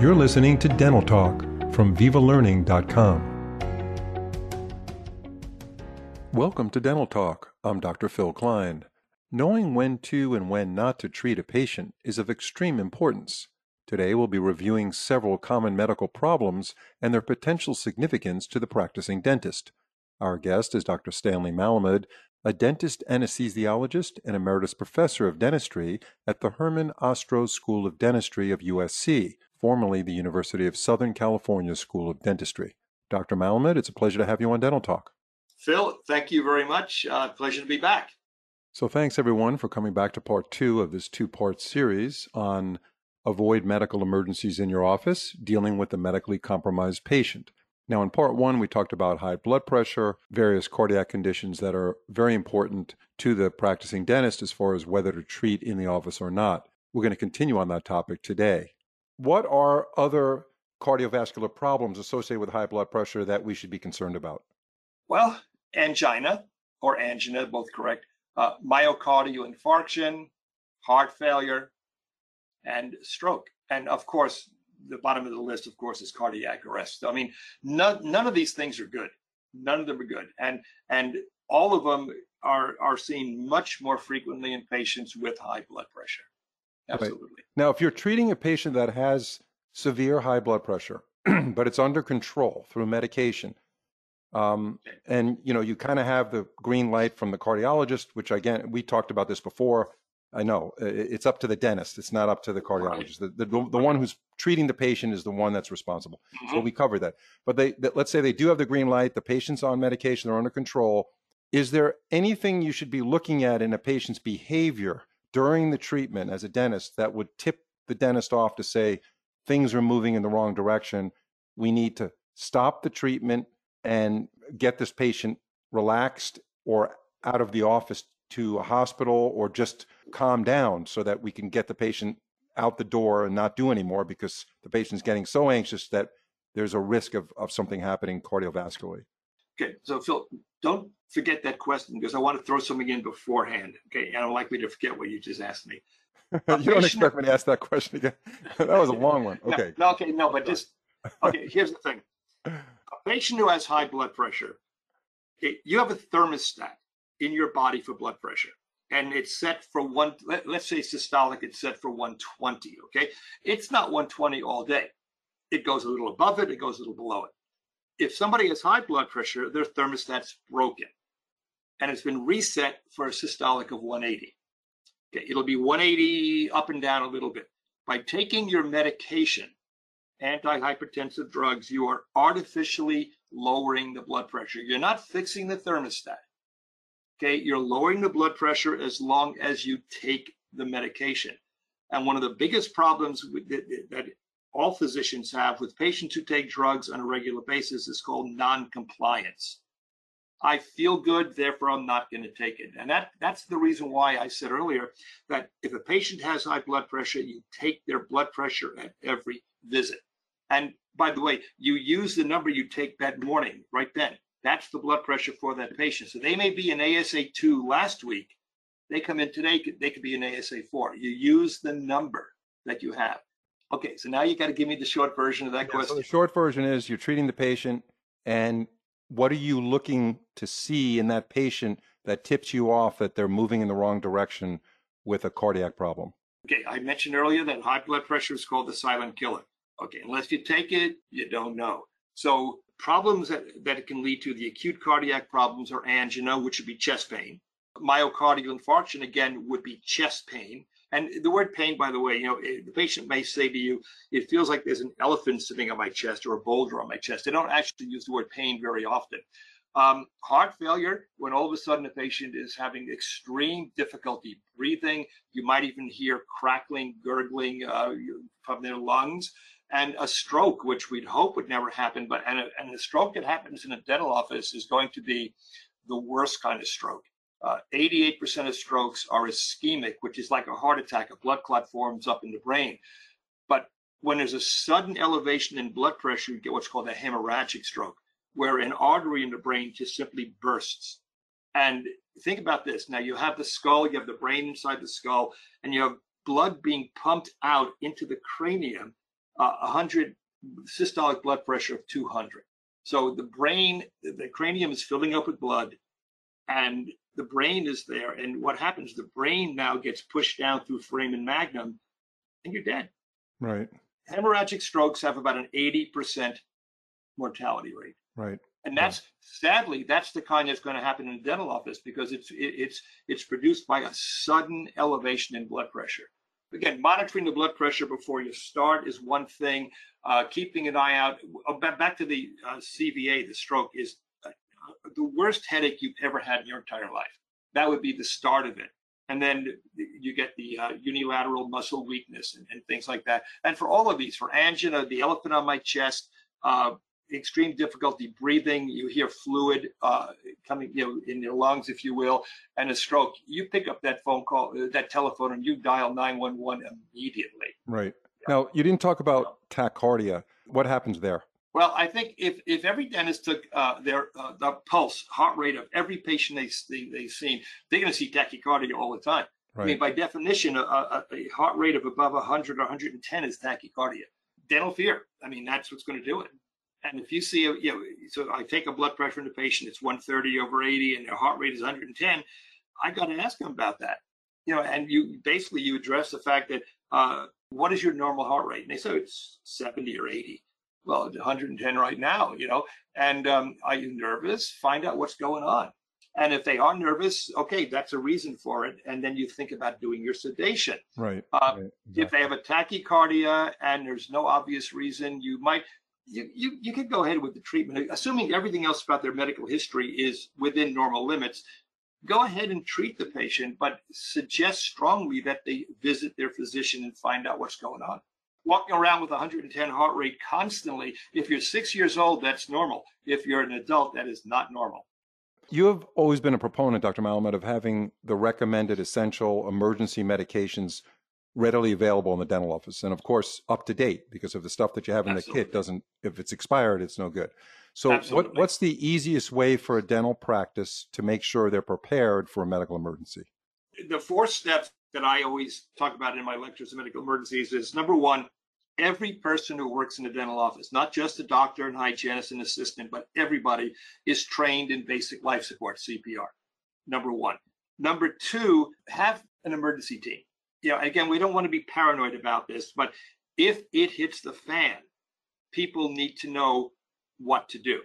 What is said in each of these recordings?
You're listening to Dental Talk from VivaLearning.com. Welcome to Dental Talk. I'm Dr. Phil Klein. Knowing when to and when not to treat a patient is of extreme importance. Today we'll be reviewing several common medical problems and their potential significance to the practicing dentist. Our guest is Dr. Stanley Malamed, a dentist anesthesiologist and emeritus professor of dentistry at the Herman Ostrow School of Dentistry of USC, formerly the University of Southern California School of Dentistry. Dr. Malamed, it's a pleasure to have you on Dental Talk. Phil, thank you very much. Uh, pleasure to be back. So, thanks everyone for coming back to part two of this two part series on avoid medical emergencies in your office, dealing with the medically compromised patient. Now, in part one, we talked about high blood pressure, various cardiac conditions that are very important to the practicing dentist as far as whether to treat in the office or not. We're going to continue on that topic today. What are other cardiovascular problems associated with high blood pressure that we should be concerned about? Well, angina or angina, both correct, uh, myocardial infarction, heart failure, and stroke. And of course, the bottom of the list, of course, is cardiac arrest. I mean, none, none of these things are good. None of them are good. And, and all of them are, are seen much more frequently in patients with high blood pressure. Absolutely. Right. Now, if you're treating a patient that has severe high blood pressure, but it's under control through medication, um, and you know you kind of have the green light from the cardiologist, which again we talked about this before. I know it's up to the dentist; it's not up to the cardiologist. The, the, the one who's treating the patient is the one that's responsible. Mm-hmm. So we cover that. But they, let's say they do have the green light. The patient's on medication; they're under control. Is there anything you should be looking at in a patient's behavior during the treatment as a dentist that would tip the dentist off to say things are moving in the wrong direction. We need to stop the treatment and get this patient relaxed or out of the office to a hospital or just calm down so that we can get the patient out the door and not do anymore because the patient's getting so anxious that there's a risk of, of something happening cardiovascularly. Okay, so Phil, don't forget that question because I want to throw something in beforehand. Okay, and I'm likely to forget what you just asked me. you don't expect me to ask that question again. that was a long one. Okay. No, okay, no, but just okay. Here's the thing: a patient who has high blood pressure, okay, you have a thermostat in your body for blood pressure, and it's set for one. Let, let's say systolic, it's set for 120. Okay, it's not 120 all day. It goes a little above it. It goes a little below it if somebody has high blood pressure, their thermostat's broken and it's been reset for a systolic of 180. Okay, it'll be 180 up and down a little bit. By taking your medication, antihypertensive drugs, you are artificially lowering the blood pressure. You're not fixing the thermostat. Okay, you're lowering the blood pressure as long as you take the medication. And one of the biggest problems that, that all physicians have with patients who take drugs on a regular basis is called non-compliance. I feel good, therefore I'm not going to take it. And that, that's the reason why I said earlier that if a patient has high blood pressure, you take their blood pressure at every visit. And by the way, you use the number you take that morning, right then. That's the blood pressure for that patient. So they may be an ASA2 last week. They come in today, they could be an ASA4. You use the number that you have. Okay, so now you got to give me the short version of that yeah, question. So the short version is you're treating the patient, and what are you looking to see in that patient that tips you off that they're moving in the wrong direction with a cardiac problem? Okay, I mentioned earlier that high blood pressure is called the silent killer. Okay, unless you take it, you don't know. So problems that, that it can lead to, the acute cardiac problems are angina, which would be chest pain. Myocardial infarction, again, would be chest pain. And the word pain, by the way, you know, the patient may say to you, it feels like there's an elephant sitting on my chest or a boulder on my chest. They don't actually use the word pain very often. Um, heart failure, when all of a sudden a patient is having extreme difficulty breathing, you might even hear crackling, gurgling uh, from their lungs, and a stroke, which we'd hope would never happen, but and a, and a stroke that happens in a dental office is going to be the worst kind of stroke. 88% uh, of strokes are ischemic, which is like a heart attack. A blood clot forms up in the brain. But when there's a sudden elevation in blood pressure, you get what's called a hemorrhagic stroke, where an artery in the brain just simply bursts. And think about this. Now you have the skull, you have the brain inside the skull, and you have blood being pumped out into the cranium, uh, 100 systolic blood pressure of 200. So the brain, the cranium is filling up with blood, and the brain is there. And what happens? The brain now gets pushed down through foramen magnum, and you're dead. Right. Hemorrhagic strokes have about an 80% mortality rate. Right. And that's sadly that's the kind that's going to happen in the dental office because it's it, it's it's produced by a sudden elevation in blood pressure. Again, monitoring the blood pressure before you start is one thing. Uh, keeping an eye out. Uh, back to the uh, CVA, the stroke is uh, the worst headache you've ever had in your entire life. That would be the start of it. And then you get the uh, unilateral muscle weakness and, and, things like that. And for all of these, for angina, the elephant on my chest, extreme difficulty breathing, you hear fluid uh, coming, you know, in your lungs, if you will, and a stroke. You pick up that phone call, uh, that telephone, and you dial 911 immediately. Right. Yeah. Now, you didn't talk about tachycardia. What happens there? Well, I think if, if every dentist took uh, their uh, the pulse, heart rate of every patient they, they, they've seen, they're going to see tachycardia all the time. Right. I mean, by definition, a, a, a, heart rate of above 100 or 110 is tachycardia. Dental fear. I mean, that's what's going to do it. And if you see, a, you know, so I take a blood pressure in the patient, it's 130 over 80, and their heart rate is 110. I got to ask them about that, you know. And you basically you address the fact that uh, what is your normal heart rate? And they say it's 70 or 80. Well, 110 right now, you know. And um, are you nervous? Find out what's going on. And if they are nervous, okay, that's a reason for it. And then you think about doing your sedation. Right. Uh, right exactly. If they have a tachycardia and there's no obvious reason, you might you, you, you could go ahead with the treatment, assuming everything else about their medical history is within normal limits. Go ahead and treat the patient, but suggest strongly that they visit their physician and find out what's going on. Walking around with 110 heart rate constantly, if you're six years old, that's normal. If you're an adult, that is not normal. You have always been a proponent, Dr. Malamed, of having the recommended essential emergency medications readily available in the dental office. And of course up to date because of the stuff that you have in Absolutely. the kit doesn't if it's expired it's no good. So what, what's the easiest way for a dental practice to make sure they're prepared for a medical emergency? The four steps that i always talk about in my lectures on medical emergencies is number one every person who works in the dental office not just the doctor and hygienist and assistant but everybody is trained in basic life support cpr number one. Number two have an emergency team you know, again, we don't want to be paranoid about this, but if it hits the fan, people need to know what to do.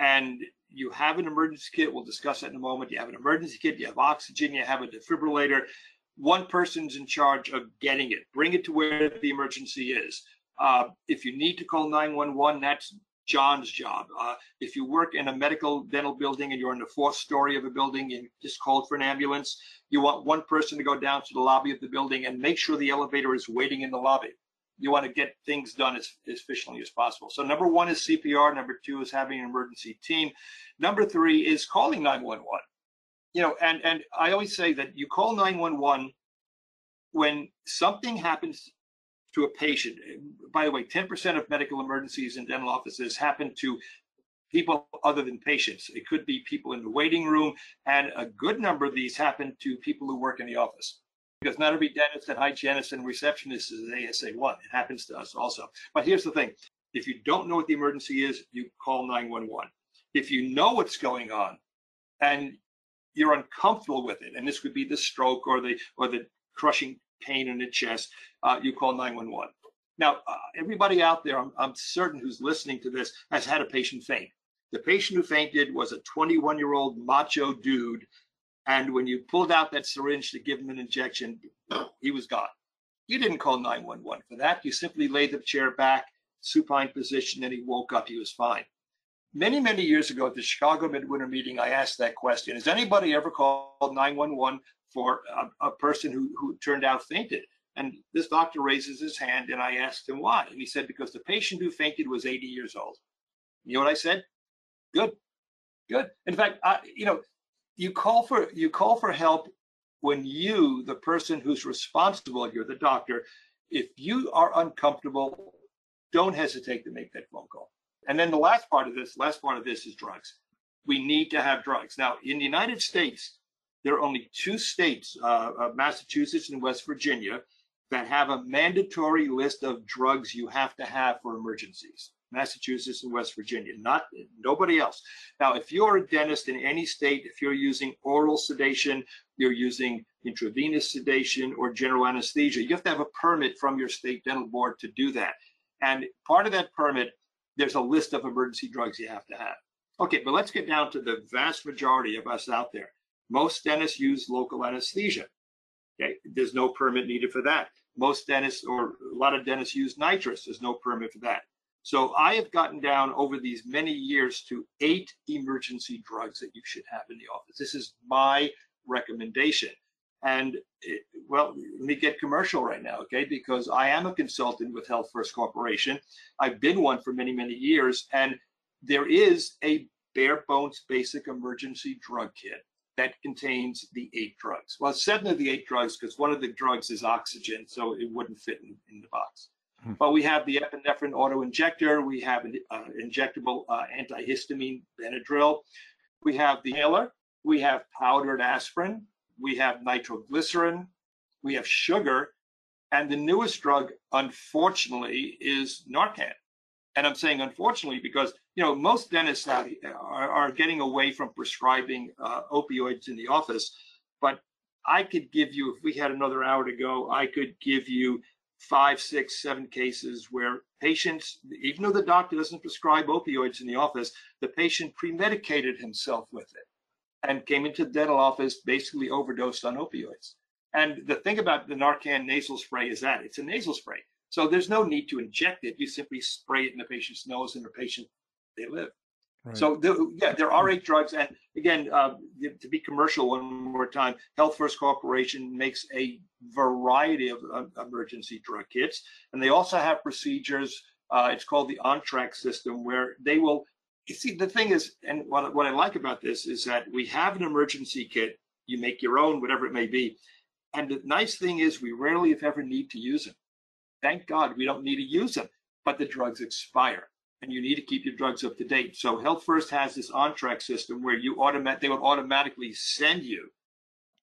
And you have an emergency kit. We'll discuss that in a moment. You have an emergency kit, you have oxygen, you have a defibrillator. One person's in charge of getting it. Bring it to where the emergency is. Uh, if you need to call 911, that's John's job. Uh, if you work in a medical dental building and you're in the fourth story of a building and just called for an ambulance, you want one person to go down to the lobby of the building and make sure the elevator is waiting in the lobby. You want to get things done as, as efficiently as possible. So number one is CPR. Number two is having an emergency team. Number three is calling 911. You know, and and I always say that you call 911 when something happens to a patient. By the way, 10% of medical emergencies in dental offices happen to people other than patients. It could be people in the waiting room, and a good number of these happen to people who work in the office. Because not every dentist and hygienist and receptionist is an ASA1. It happens to us also. But here's the thing if you don't know what the emergency is, you call 911. If you know what's going on and you're uncomfortable with it, and this could be the stroke or the or the crushing pain in the chest, uh, you call 911. Now, uh, everybody out there, I'm, I'm certain who's listening to this, has had a patient faint. The patient who fainted was a 21 year old macho dude. And when you pulled out that syringe to give him an injection, he was gone. You didn't call 911 for that. You simply laid the chair back, supine position, and he woke up. He was fine. Many, many years ago at the Chicago Midwinter meeting, I asked that question Has anybody ever called 911 for a, a person who, who turned out fainted. And this doctor raises his hand, and I asked him why. And he said, because the patient who fainted was 80 years old. You know what I said? Good, good. In fact, I, you know, you call for you call for help when you, the person who's responsible, you're the doctor. If you are uncomfortable, don't hesitate to make that phone call. And then the last part of this, last part of this is drugs. We need to have drugs. Now, in the United States, there are only two states, uh, uh, Massachusetts and West Virginia, that have a mandatory list of drugs you have to have for emergencies. Massachusetts and West Virginia, not nobody else. Now, if you're a dentist in any state, if you're using oral sedation, you're using intravenous sedation or general anesthesia, you have to have a permit from your state dental board to do that. And part of that permit, there's a list of emergency drugs you have to have. Okay, but let's get down to the vast majority of us out there. Most dentists use local anesthesia. Okay, there's no permit needed for that. Most dentists or a lot of dentists use nitrous. There's no permit for that. So I have gotten down over these many years to eight emergency drugs that you should have in the office. This is my recommendation. And it, well, let me get commercial right now, okay? Because I am a consultant with Health First Corporation. I've been one for many, many years. And there is a bare bones basic emergency drug kit that contains the eight drugs. Well, seven of the eight drugs, because one of the drugs is oxygen, so it wouldn't fit in, in the box. Hmm. But we have the epinephrine auto injector, we have an uh, injectable uh, antihistamine Benadryl, we have the inhaler, we have powdered aspirin, we have nitroglycerin, we have sugar, and the newest drug, unfortunately, is Narcan. And I'm saying unfortunately because you know most dentists are, are getting away from prescribing uh, opioids in the office. But I could give you, if we had another hour to go, I could give you five, six, seven cases where patients, even though the doctor doesn't prescribe opioids in the office, the patient premedicated himself with it and came into the dental office basically overdosed on opioids. And the thing about the Narcan nasal spray is that it's a nasal spray. So there's no need to inject it. You simply spray it in the patient's nose and the patient, they live. Right. So yeah, there are eight drugs, and again, uh, to be commercial one more time, Health First Corporation makes a variety of uh, emergency drug kits, and they also have procedures. Uh, it's called the OnTrack system, where they will. You see, the thing is, and what what I like about this is that we have an emergency kit. You make your own, whatever it may be, and the nice thing is we rarely, if ever, need to use them. Thank God we don't need to use them, but the drugs expire and you need to keep your drugs up to date. So Health First has this on-track system where you automatic they would automatically send you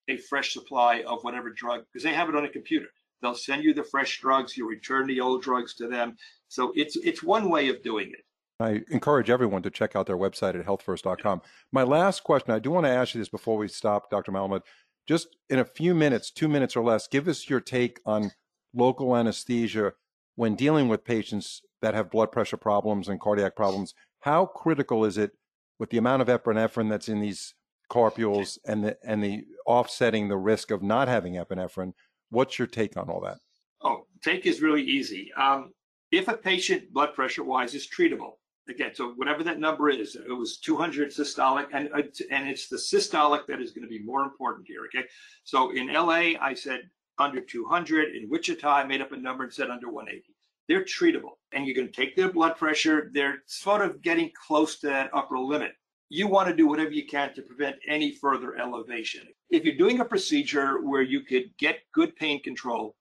a fresh supply of whatever drug because they have it on a computer. They'll send you the fresh drugs. You return the old drugs to them. So it's it's one way of doing it. I encourage everyone to check out their website at healthfirst.com. My last question, I do want to ask you this before we stop, Dr. Malamed. Just in a few minutes, two minutes or less, give us your take on local anesthesia when dealing with patients that have blood pressure problems and cardiac problems, how critical is it with the amount of epinephrine that's in these carpules and the and the offsetting the risk of not having epinephrine? What's your take on all that? Oh, take is really easy. Um, if a patient blood pressure wise is treatable, again, so whatever that number is, it was 200 systolic, and uh, and it's the systolic that is going to be more important here. Okay, so in LA, I said under 200. In Wichita, I made up a number and said under 180. They're treatable. And you can take their blood pressure. They're sort of getting close to that upper limit. You want to do whatever you can to prevent any further elevation. If you're doing a procedure where you could get good pain control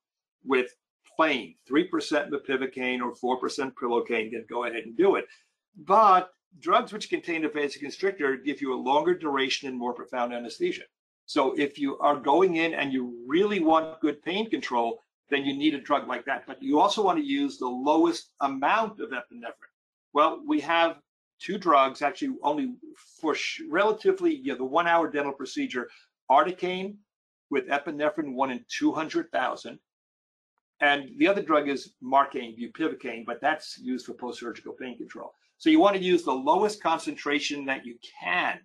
with plain 3% mepivacaine or 4% prilocaine, then go ahead and do it. But drugs which contain a vasoconstrictor give you a longer duration and more profound anesthesia. So if you are going in and you really want good pain control, then you need a drug like that. But you also want to use the lowest amount of epinephrine. Well, we have two drugs, actually only for relatively, you know, the one hour dental procedure, articaine with epinephrine one in 200,000. And the other drug is marcaine, bupivacaine, but that's used for post-surgical pain control. So you want to use the lowest concentration that you can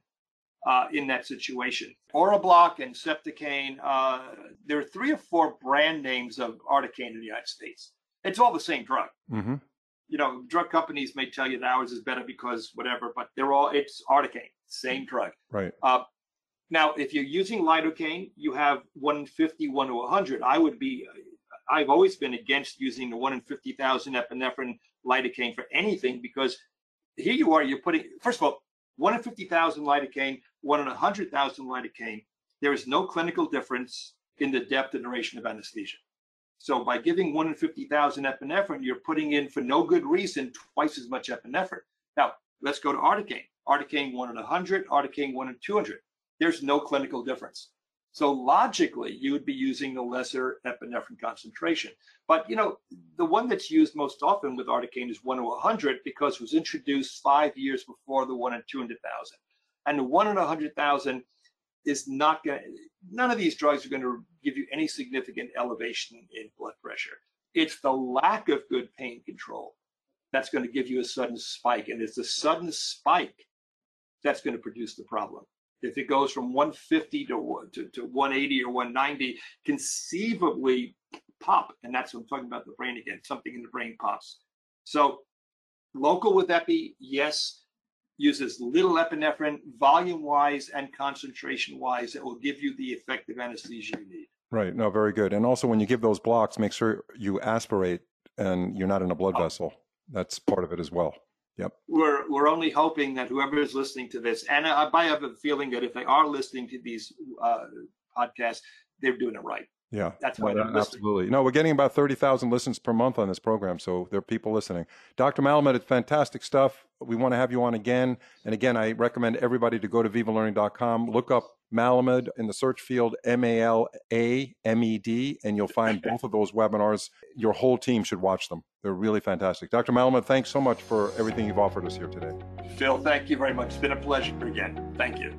uh, in that situation. Orabloc and Septocaine, uh, there are three or four brand names of Articaine in the United States. It's all the same drug. Mm-hmm. You know, drug companies may tell you that ours is better because whatever, but they're all, it's Articaine, same drug. Right. Uh, now, if you're using lidocaine, you have 150, 1 to 100. I would be, I've always been against using the 1 in 50,000 epinephrine lidocaine for anything because here you are, you're putting, first of all, 1 in 50,000 lidocaine, 1 in 100,000 lidocaine, there is no clinical difference in the depth and duration of anesthesia. So by giving 1 in 50,000 epinephrine, you're putting in, for no good reason, twice as much epinephrine. Now, let's go to articaine. Articaine 1 in 100, articaine 1 in 200. There's no clinical difference. So logically, you would be using the lesser epinephrine concentration. But you know, the one that's used most often with articaine is one to 100 because it was introduced five years before the one in 200,000. And one in a 100,000 is not going to, none of these drugs are going to give you any significant elevation in blood pressure. It's the lack of good pain control that's going to give you a sudden spike. And it's the sudden spike that's going to produce the problem. If it goes from 150 to, to, to 180 or 190, conceivably pop. And that's what I'm talking about the brain again. Something in the brain pops. So local with epi, yes. Uses little epinephrine, volume wise and concentration wise, it will give you the effective anesthesia you need. Right. No, very good. And also, when you give those blocks, make sure you aspirate and you're not in a blood Oh. vessel. That's part of it as well. Yep. We're we're only hoping that whoever is listening to this, and I, I have a feeling that if they are listening to these uh, podcasts, they're doing it right. Yeah. That's No, why listening. absolutely. No, we're getting about 30,000 listens per month on this program. So there are people listening. Dr. Malamed, it's fantastic stuff. We want to have you on again. And again, I recommend everybody to go to vivalearning.com, look up Malamed in the search field, M A L A M E D, and you'll find both of those webinars. Your whole team should watch them. They're really fantastic. Dr. Malamed, thanks so much for everything you've offered us here today. Phil, thank you very much. It's been a pleasure again. Thank you.